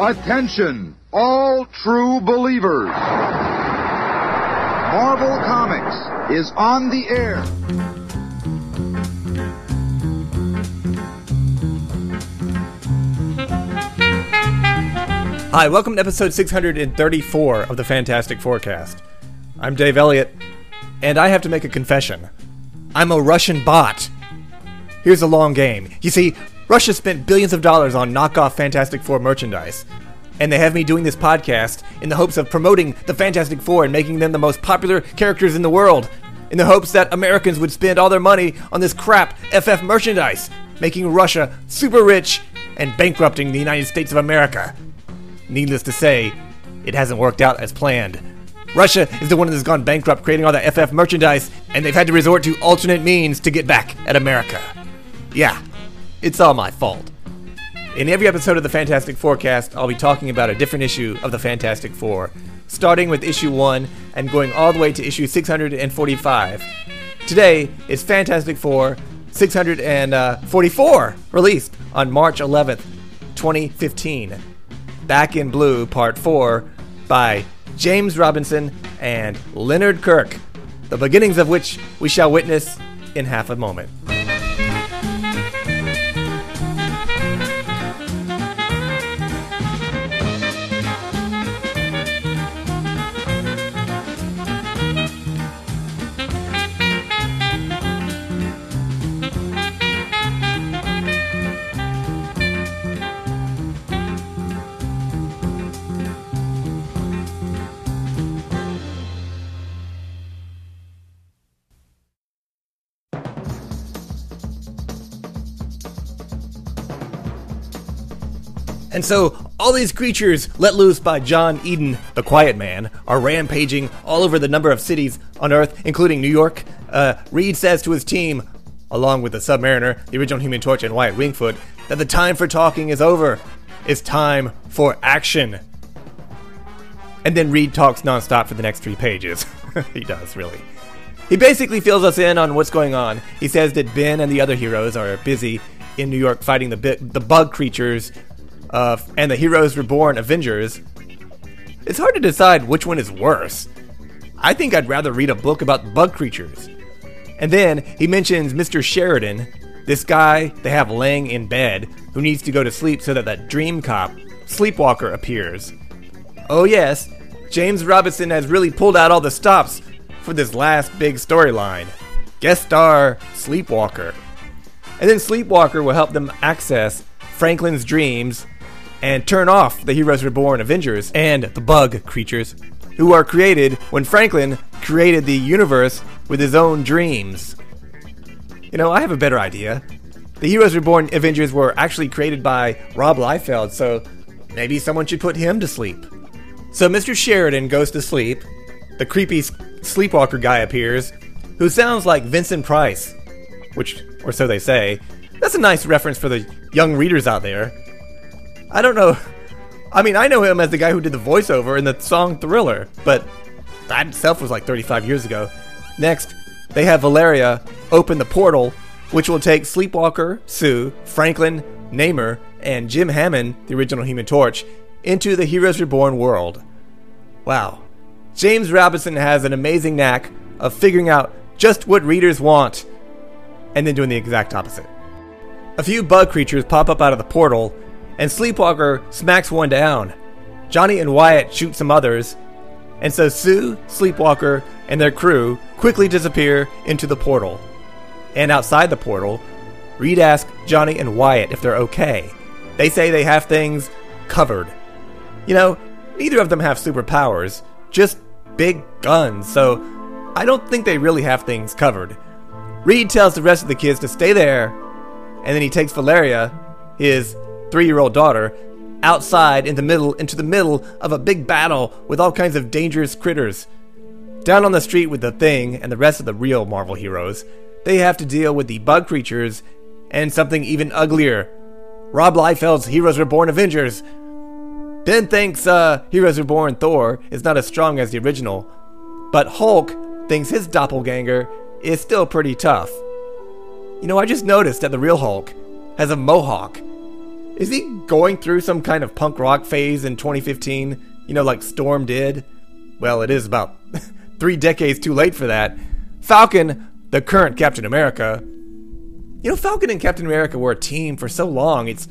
Attention, all true believers. Marvel Comics is on the air. Hi, welcome to episode 634 of the Fantastic Forecast. I'm Dave Elliott, and I have to make a confession. I'm a Russian bot. Here's a long game. You see, Russia spent billions of dollars on knockoff Fantastic Four merchandise, and they have me doing this podcast in the hopes of promoting the Fantastic Four and making them the most popular characters in the world, in the hopes that Americans would spend all their money on this crap FF merchandise, making Russia super rich and bankrupting the United States of America. Needless to say, it hasn't worked out as planned. Russia is the one that has gone bankrupt creating all the FF merchandise, and they've had to resort to alternate means to get back at America. Yeah, it's all my fault. In every episode of the Fantastic Forecast, I'll be talking about a different issue of the Fantastic Four, starting with issue 1 and going all the way to issue 645. Today is Fantastic Four 644, released on March 11th, 2015. Back in Blue, Part 4, by James Robinson and Leonard Kirk, the beginnings of which we shall witness in half a moment. And so, all these creatures let loose by John Eden, the Quiet Man, are rampaging all over the number of cities on Earth, including New York. Uh, Reed says to his team, along with the Submariner, the original Human Torch, and Wyatt Wingfoot, that the time for talking is over. It's time for action. And then Reed talks nonstop for the next three pages. he does, really. He basically fills us in on what's going on. He says that Ben and the other heroes are busy in New York fighting the bi- the bug creatures uh, and the Heroes Reborn Avengers. It's hard to decide which one is worse. I think I'd rather read a book about bug creatures. And then he mentions Mr. Sheridan, this guy they have laying in bed who needs to go to sleep so that that dream cop, Sleepwalker, appears. Oh, yes, James Robinson has really pulled out all the stops for this last big storyline. Guest star Sleepwalker. And then Sleepwalker will help them access Franklin's dreams and turn off the Heroes Reborn Avengers and the bug creatures who are created when Franklin created the universe with his own dreams. You know, I have a better idea. The Heroes Reborn Avengers were actually created by Rob Liefeld, so maybe someone should put him to sleep. So Mr. Sheridan goes to sleep. The creepy sleepwalker guy appears, who sounds like Vincent Price, which, or so they say. That's a nice reference for the young readers out there. I don't know. I mean, I know him as the guy who did the voiceover in the song Thriller, but that itself was like 35 years ago. Next, they have Valeria open the portal, which will take Sleepwalker, Sue, Franklin, Namor, and Jim Hammond, the original Human Torch, into the Heroes Reborn world. Wow. James Robinson has an amazing knack of figuring out just what readers want and then doing the exact opposite. A few bug creatures pop up out of the portal, and Sleepwalker smacks one down. Johnny and Wyatt shoot some others, and so Sue, Sleepwalker, and their crew quickly disappear into the portal. And outside the portal, Reed asks Johnny and Wyatt if they're okay. They say they have things covered. You know, neither of them have superpowers, just big guns, so I don't think they really have things covered. Reed tells the rest of the kids to stay there, and then he takes Valeria, his three-year-old daughter, outside in the middle into the middle of a big battle with all kinds of dangerous critters. Down on the street with the Thing and the rest of the real Marvel heroes, they have to deal with the bug creatures and something even uglier. Rob Liefeld's Heroes Reborn Avengers. Ben thinks uh, Heroes Reborn Thor is not as strong as the original, but Hulk thinks his doppelganger is still pretty tough. You know, I just noticed that the real Hulk has a mohawk. Is he going through some kind of punk rock phase in 2015? You know, like Storm did? Well, it is about three decades too late for that. Falcon, the current Captain America, you know, Falcon and Captain America were a team for so long. It's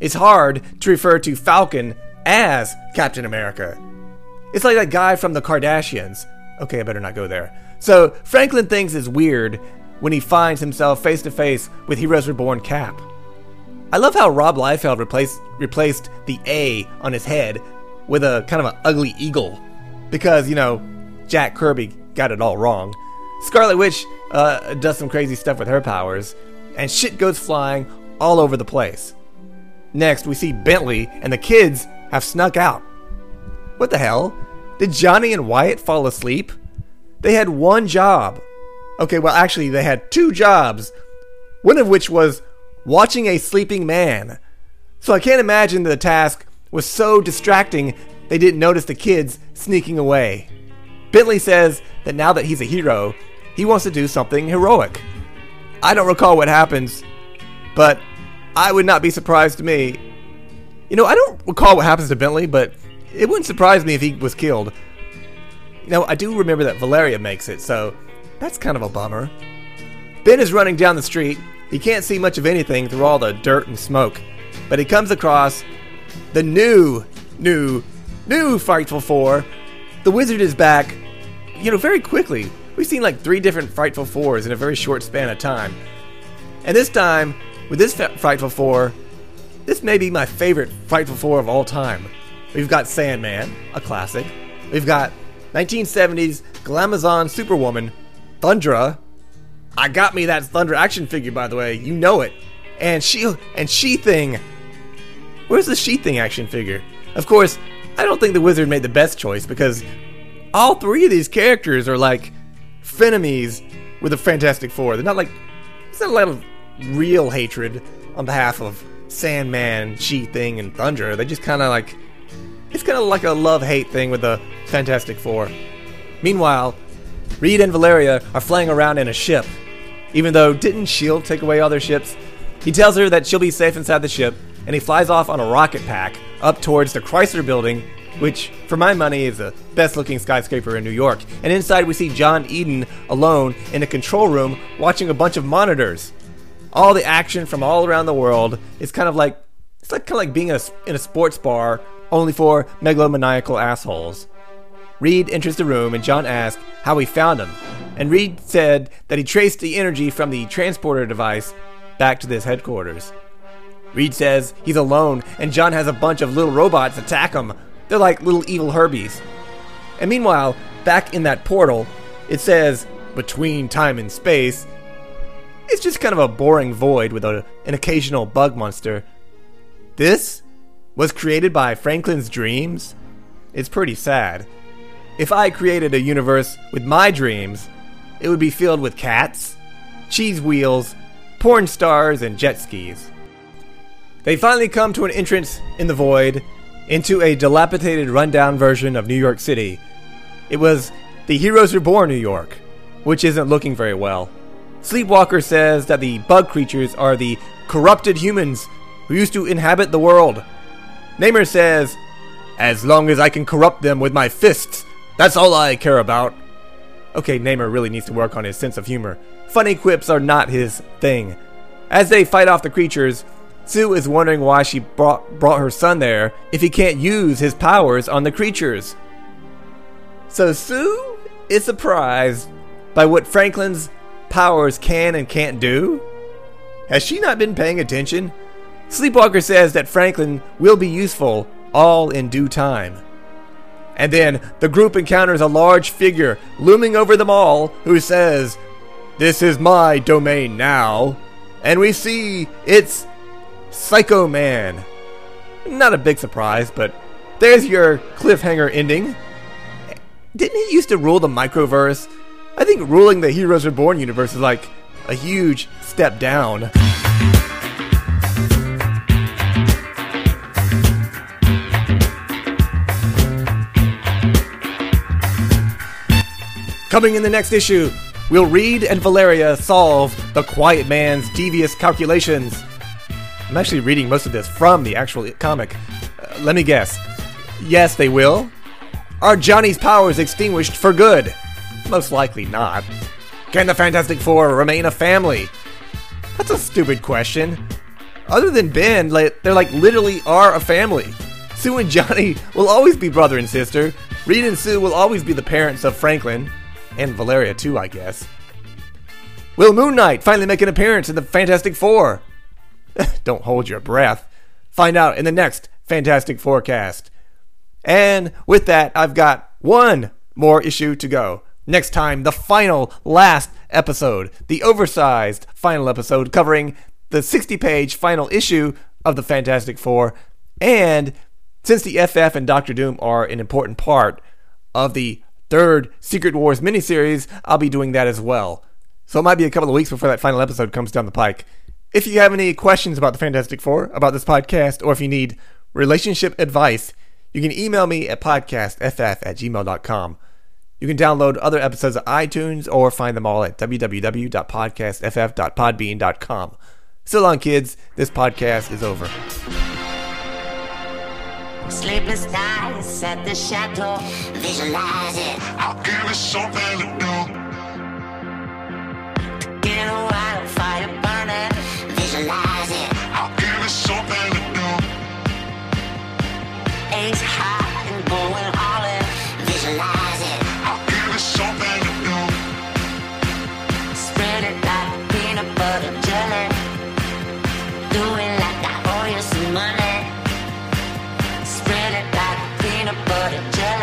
it's hard to refer to Falcon as Captain America. It's like that guy from the Kardashians. Okay, I better not go there. So Franklin thinks it's weird when he finds himself face to face with Heroes Reborn Cap. I love how Rob Liefeld replaced replaced the A on his head with a kind of an ugly eagle because you know Jack Kirby got it all wrong. Scarlet Witch uh, does some crazy stuff with her powers, and shit goes flying all over the place. Next, we see Bentley and the kids have snuck out. What the hell? Did Johnny and Wyatt fall asleep? They had one job. Okay, well, actually, they had two jobs, one of which was watching a sleeping man. So I can't imagine the task was so distracting they didn't notice the kids sneaking away. Bentley says that now that he's a hero, he wants to do something heroic. I don't recall what happens, but I would not be surprised to me. You know, I don't recall what happens to Bentley, but it wouldn't surprise me if he was killed. You know, I do remember that Valeria makes it, so that's kind of a bummer. Ben is running down the street. He can't see much of anything through all the dirt and smoke, but he comes across the new, new, new Frightful Four. The wizard is back, you know, very quickly. We've seen like three different Frightful Fours in a very short span of time. And this time, with this Frightful Four, this may be my favorite Frightful Four of all time. We've got Sandman, a classic. We've got 1970s Glamazon Superwoman, Thundra. I got me that Thundra action figure, by the way. You know it. And she and She Thing. Where's the She Thing action figure? Of course, I don't think the wizard made the best choice because all three of these characters are like frenemies with the Fantastic Four. They're not like it's not a lot of real hatred on behalf of Sandman, She Thing, and Thundra. They just kind of like it's kind of like a love hate thing with the Fantastic Four. Meanwhile, Reed and Valeria are flying around in a ship. Even though didn't Shield take away all their ships? He tells her that she'll be safe inside the ship, and he flies off on a rocket pack up towards the Chrysler Building which, for my money, is the best looking skyscraper in New York. And inside, we see John Eden alone in a control room watching a bunch of monitors. All the action from all around the world is kind of like it's like kind of like being in a, in a sports bar, only for megalomaniacal assholes. Reed enters the room and John asks how he found him. And Reed said that he traced the energy from the transporter device back to this headquarters. Reed says he's alone and John has a bunch of little robots attack him they're like little evil Herbies. And meanwhile, back in that portal, it says between time and space. It's just kind of a boring void with a, an occasional bug monster. This was created by Franklin's dreams? It's pretty sad. If I created a universe with my dreams, it would be filled with cats, cheese wheels, porn stars, and jet skis. They finally come to an entrance in the void into a dilapidated, rundown version of New York City. It was the Heroes Reborn New York, which isn't looking very well. Sleepwalker says that the bug creatures are the corrupted humans who used to inhabit the world. Namor says, As long as I can corrupt them with my fists, that's all I care about. Okay, Namor really needs to work on his sense of humor. Funny quips are not his thing. As they fight off the creatures, Sue is wondering why she brought, brought her son there if he can't use his powers on the creatures. So Sue is surprised by what Franklin's powers can and can't do. Has she not been paying attention? Sleepwalker says that Franklin will be useful all in due time. And then the group encounters a large figure looming over them all who says, This is my domain now. And we see it's Psycho Man. Not a big surprise, but there's your cliffhanger ending. Didn't he used to rule the microverse? I think ruling the Heroes Reborn universe is like a huge step down. Coming in the next issue, will Reed and Valeria solve the Quiet Man's devious calculations? I'm actually reading most of this from the actual comic. Uh, let me guess. Yes, they will. Are Johnny's powers extinguished for good? Most likely not. Can the Fantastic Four remain a family? That's a stupid question. Other than Ben, like, they're like literally are a family. Sue and Johnny will always be brother and sister. Reed and Sue will always be the parents of Franklin. And Valeria, too, I guess. Will Moon Knight finally make an appearance in the Fantastic Four? Don't hold your breath. Find out in the next Fantastic Forecast. And with that, I've got one more issue to go. Next time, the final, last episode, the oversized final episode covering the 60 page final issue of the Fantastic Four. And since the FF and Doctor Doom are an important part of the third Secret Wars miniseries, I'll be doing that as well. So it might be a couple of weeks before that final episode comes down the pike. If you have any questions about the Fantastic Four, about this podcast, or if you need relationship advice, you can email me at podcastff at gmail.com. You can download other episodes of iTunes or find them all at www.podcastff.podbean.com. So long, kids. This podcast is over. Sleepless nights at the chateau, visualize it. I'll give it something to do. Peanut